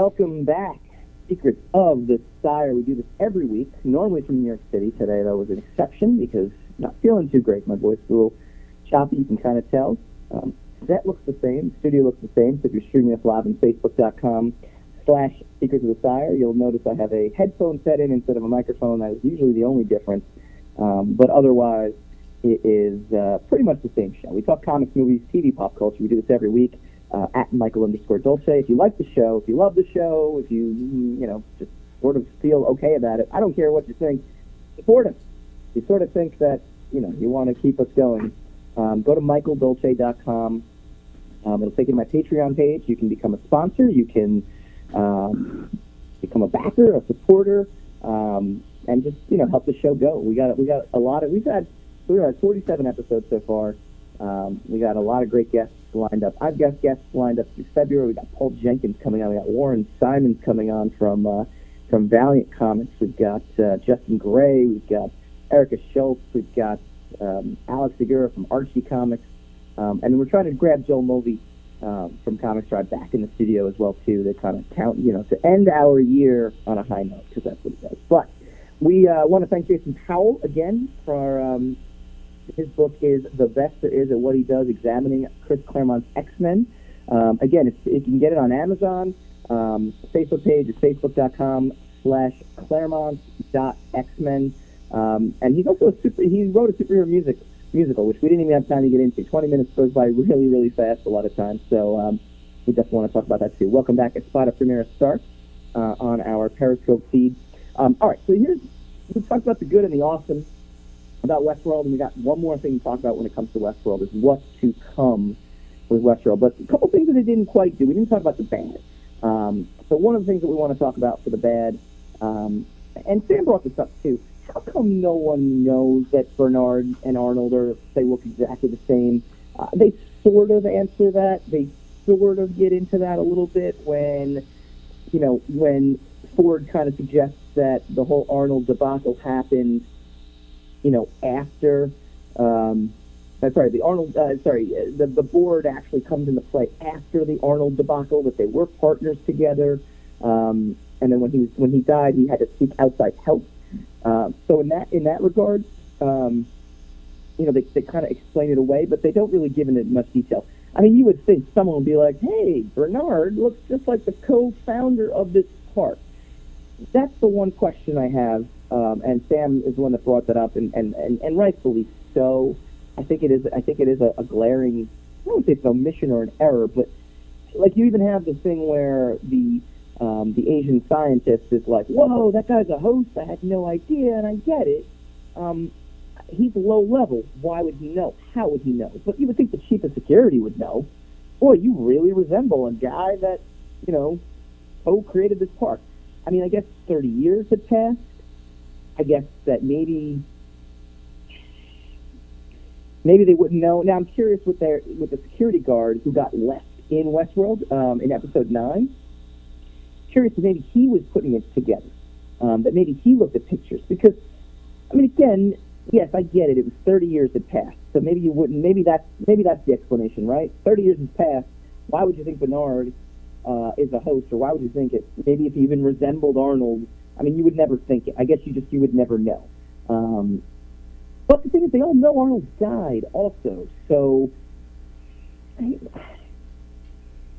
Welcome back. Secrets of the Sire. We do this every week, normally from New York City. Today, though, was an exception because not feeling too great. My voice is a little choppy, you can kind of tell. Um, set looks the same. Studio looks the same. So if you're streaming us live on Facebook.com slash Secrets of the Sire, you'll notice I have a headphone set in instead of a microphone. That is usually the only difference. Um, but otherwise, it is uh, pretty much the same show. We talk comics, movies, TV, pop culture. We do this every week uh, at Michael underscore Dolce. If you like the show, if you love the show, if you, you know, just sort of feel okay about it, I don't care what you think, support us. If you sort of think that, you know, you want to keep us going, um, go to michaeldolce.com. Um, it'll take you to my Patreon page. You can become a sponsor. You can um, become a backer, a supporter, um, and just you know help the show go. We got we got a lot of we've had we've had 47 episodes so far. Um, we got a lot of great guests lined up. I've got guests lined up through February. We got Paul Jenkins coming on. We got Warren Simons coming on from uh, from Valiant Comics. We've got uh, Justin Gray. We've got Erica Schultz. We've got um, Alex Segura from Archie Comics. Um, and we're trying to grab Joel Mulvey um, from Comics Drive back in the studio as well too to kind of count, you know, to end our year on a high note because that's what he does. But we uh, want to thank Jason Powell again for um, his book is the best there is at what he does, examining Chris Claremont's X Men. Um, again, it's, you can get it on Amazon. Um, Facebook page is facebook.com slash claremont.xmen. Um, and he's also a super, he wrote a superhero music musical, which we didn't even have time to get into. 20 minutes goes by really, really fast a lot of times. So um, we definitely want to talk about that too. Welcome back at Spot of Premiere Starts uh, on our Periscope feed. Um, all right, so here's, we talked about the good and the awesome about Westworld, and we got one more thing to talk about when it comes to Westworld is what's to come with Westworld. But a couple things that it didn't quite do. We didn't talk about the bad. Um, so one of the things that we want to talk about for the bad, um, and Sam brought this up too. How come no one knows that Bernard and Arnold are they look exactly the same? Uh, they sort of answer that. They sort of get into that a little bit when, you know, when Ford kind of suggests that the whole Arnold debacle happened, you know, after um, uh, sorry, the Arnold, uh, sorry, the, the board actually comes into play after the Arnold debacle, that they were partners together. Um, and then when he was, when he died, he had to seek outside help. Uh, so in that in that regard, um, you know, they, they kind of explain it away, but they don't really give it much detail. I mean, you would think someone would be like, "Hey, Bernard looks just like the co-founder of this park." That's the one question I have, um, and Sam is the one that brought that up, and, and, and, and rightfully so. I think it is. I think it is a, a glaring. I don't say it's an omission or an error, but like you even have the thing where the um, the Asian scientist is like, "Whoa, that guy's a host. I had no idea, and I get it." Um, he's low level. Why would he know? How would he know? But you would think the chief of security would know. Boy, you really resemble a guy that you know co-created this park. I mean, I guess 30 years had passed. I guess that maybe maybe they wouldn't know. Now I'm curious with their with the security guard who got left in Westworld um, in episode nine. Curious if maybe he was putting it together. Um, that maybe he looked at pictures because I mean again, yes, I get it. It was 30 years had passed, so maybe you wouldn't. Maybe that's maybe that's the explanation, right? 30 years has passed. Why would you think Bernard uh, is a host, or why would you think it? Maybe if he even resembled Arnold, I mean, you would never think it. I guess you just you would never know. Um, but the thing is, they all know Arnold died also, so I,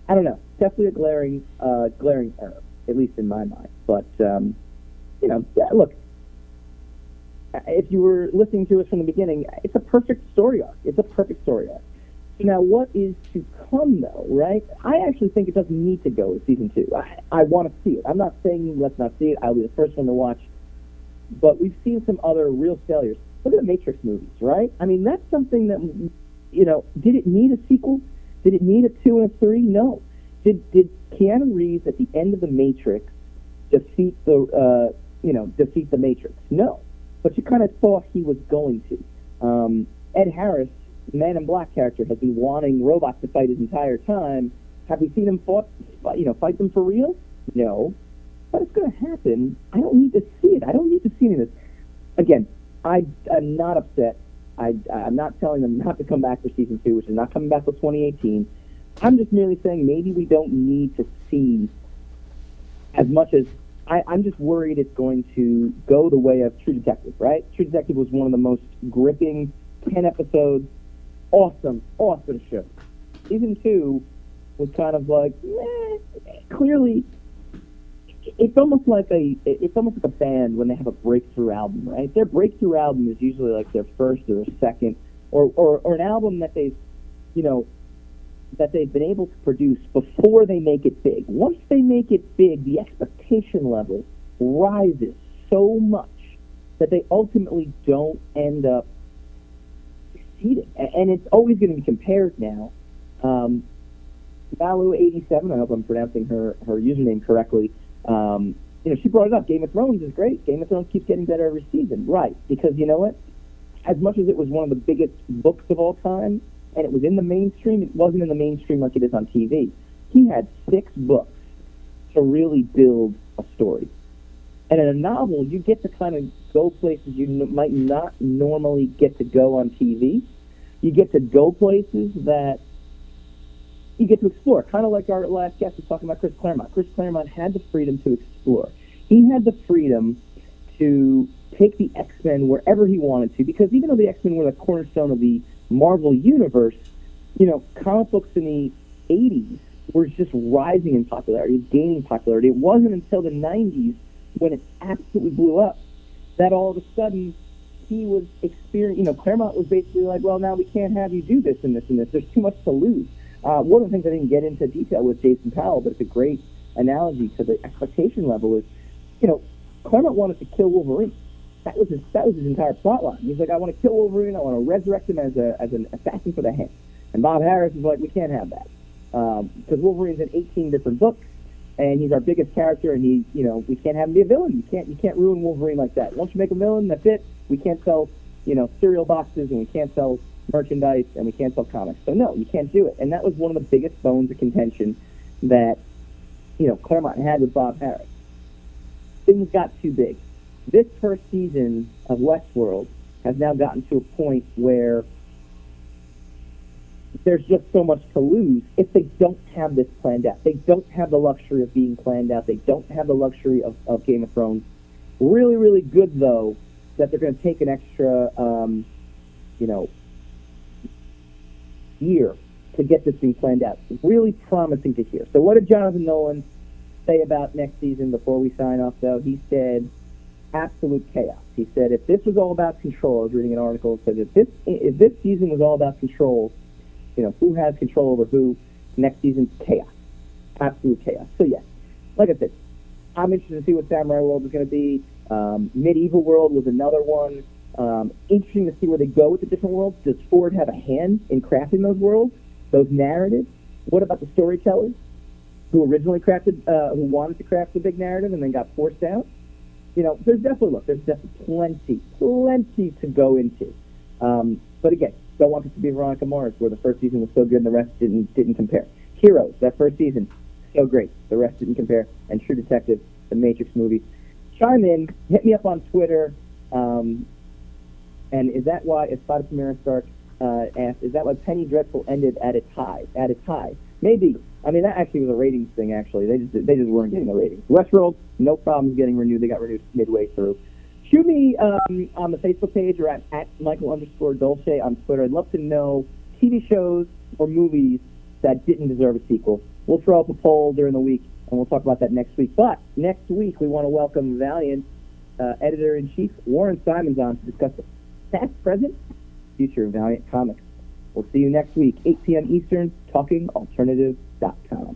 I don't know. Definitely a glaring, uh, glaring error, at least in my mind. But um, you know, yeah, look, if you were listening to us from the beginning, it's a perfect story arc. It's a perfect story arc. Now, what is to come, though, right? I actually think it doesn't need to go with season two. I, I want to see it. I'm not saying let's not see it. I'll be the first one to watch. But we've seen some other real failures. Look at the Matrix movies, right? I mean, that's something that, you know, did it need a sequel? Did it need a two and a three? No. Did did Keanu Reeves at the end of the Matrix defeat the, uh, you know, defeat the Matrix? No. But you kind of thought he was going to. Um, Ed Harris Man in Black character has been wanting robots to fight his entire time. Have we seen him fought, you know, fight them for real? No, but it's going to happen. I don't need to see it. I don't need to see any of this. Again, I, I'm not upset. I, I'm not telling them not to come back for season two, which is not coming back till 2018. I'm just merely saying maybe we don't need to see as much as I, I'm just worried it's going to go the way of True Detective, right? True Detective was one of the most gripping 10 episodes awesome, awesome show. Season two was kind of like, eh, clearly, it's almost like a it's almost like a band when they have a breakthrough album, right? Their breakthrough album is usually like their first or second, or or, or an album that they've, you know, that they've been able to produce before they make it big. Once they make it big, the expectation level rises so much that they ultimately don't end up And it's always going to be compared now. Um, Malu87, I hope I'm pronouncing her, her username correctly. Um, you know, she brought it up. Game of Thrones is great. Game of Thrones keeps getting better every season. Right. Because you know what? As much as it was one of the biggest books of all time, and it was in the mainstream, it wasn't in the mainstream like it is on TV. He had six books to really build a story. And in a novel, you get to kind of go places you n- might not normally get to go on TV. You get to go places that you get to explore. Kind of like our last guest was talking about Chris Claremont. Chris Claremont had the freedom to explore. He had the freedom to take the X Men wherever he wanted to, because even though the X Men were the cornerstone of the Marvel universe, you know, comic books in the '80s were just rising in popularity, gaining popularity. It wasn't until the '90s when it absolutely blew up, that all of a sudden he was experiencing, you know, Claremont was basically like, well, now we can't have you do this and this and this. There's too much to lose. Uh, one of the things I didn't get into detail with Jason Powell, but it's a great analogy to the expectation level is, you know, Claremont wanted to kill Wolverine. That was his, that was his entire plot line. He's like, I want to kill Wolverine. I want to resurrect him as a as an assassin for the hand. And Bob Harras is like, we can't have that because um, Wolverine's in 18 different books and he's our biggest character, and he, you know, we can't have him be a villain. You can't, you can't ruin Wolverine like that. Once you make a villain, that's it. We can't sell, you know, cereal boxes, and we can't sell merchandise, and we can't sell comics. So no, you can't do it. And that was one of the biggest bones of contention that, you know, Claremont had with Bob Harras. Things got too big. This first season of Westworld has now gotten to a point where there's just so much to lose if they don't have this planned out. They don't have the luxury of being planned out. They don't have the luxury of, of Game of Thrones. Really, really good though that they're going to take an extra, um, you know, year to get this thing planned out. Really promising to hear. So, what did Jonathan Nolan say about next season before we sign off? Though he said, absolute chaos. He said, if this was all about control, I was reading an article that said if this if this season was all about control, you know, who has control over who? Next season's chaos, absolute chaos. So yes, like I said, I'm interested to see what Samurai World is going to be. Um, Medieval World was another one. Um, interesting to see where they go with the different worlds. Does Ford have a hand in crafting those worlds, those narratives? What about the storytellers who originally crafted, uh, who wanted to craft the big narrative and then got forced out? You know, there's definitely look, there's definitely plenty, plenty to go into. Um, but again, don't want this to be Veronica Mars, where the first season was so good and the rest didn't didn't compare. Heroes, that first season, so great, the rest didn't compare. And True Detective, the Matrix movie. Chime in, hit me up on Twitter. Um, and is that why, as Spider Samara Stark uh, asked, is that why Penny Dreadful ended at a tie? At a tie, maybe. I mean, that actually was a ratings thing. Actually, they just they just weren't getting the ratings. Westworld, no problems getting renewed. They got renewed midway through. Shoot me um, on the Facebook page or at, at Michael underscore Dolce on Twitter. I'd love to know TV shows or movies that didn't deserve a sequel. We'll throw up a poll during the week, and we'll talk about that next week. But next week, we want to welcome Valiant uh, editor in chief Warren Simons on to discuss the past, present, future of Valiant Comics. We'll see you next week, 8 p.m. Eastern, talkingalternative.com.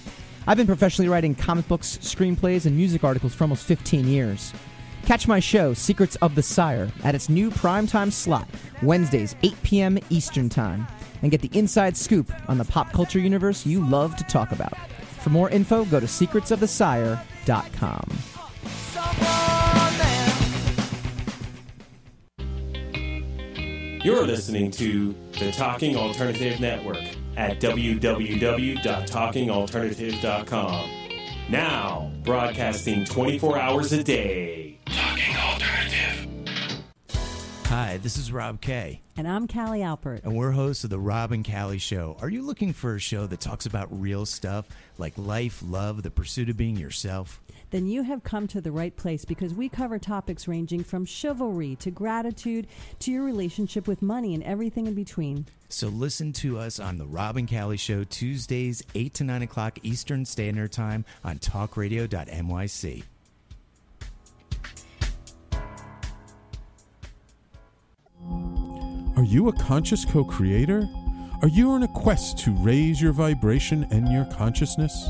I've been professionally writing comic books, screenplays, and music articles for almost 15 years. Catch my show, Secrets of the Sire, at its new primetime slot, Wednesdays, 8 p.m. Eastern Time, and get the inside scoop on the pop culture universe you love to talk about. For more info, go to secretsofthesire.com. You're listening to the Talking Alternative Network at www.talkingalternative.com. Now, broadcasting 24 hours a day. Talking Alternative. Hi, this is Rob Kay, And I'm Callie Alpert. and we're hosts of the Rob and Callie Show. Are you looking for a show that talks about real stuff like life, love, the pursuit of being yourself? Then you have come to the right place because we cover topics ranging from chivalry to gratitude to your relationship with money and everything in between. So listen to us on the Rob and Callie Show Tuesdays, 8 to 9 o'clock Eastern Standard Time on talkradio.nyc. Are you a conscious co creator? Are you on a quest to raise your vibration and your consciousness?